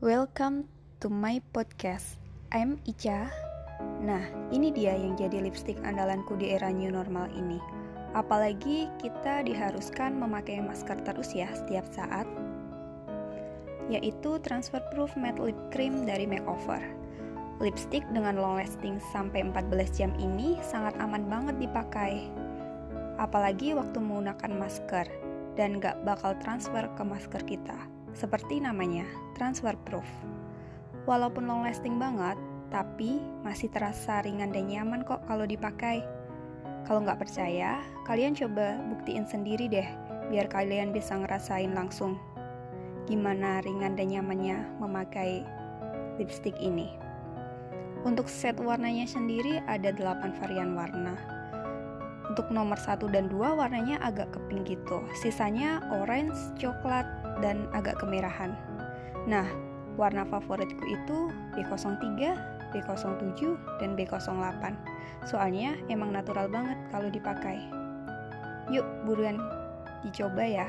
Welcome to my podcast. I'm Ica. Nah, ini dia yang jadi lipstick andalanku di era new normal ini. Apalagi kita diharuskan memakai masker terus ya setiap saat. Yaitu Transfer Proof Matte Lip Cream dari Makeover. Lipstick dengan long lasting sampai 14 jam ini sangat aman banget dipakai. Apalagi waktu menggunakan masker dan gak bakal transfer ke masker kita. Seperti namanya, transfer proof. Walaupun long lasting banget, tapi masih terasa ringan dan nyaman kok kalau dipakai. Kalau nggak percaya, kalian coba buktiin sendiri deh, biar kalian bisa ngerasain langsung gimana ringan dan nyamannya memakai lipstick ini. Untuk set warnanya sendiri ada 8 varian warna. Untuk nomor 1 dan 2 warnanya agak ke pink gitu. Sisanya orange, coklat, dan agak kemerahan. Nah, warna favoritku itu B03, B07, dan B08. Soalnya emang natural banget kalau dipakai. Yuk, buruan dicoba ya.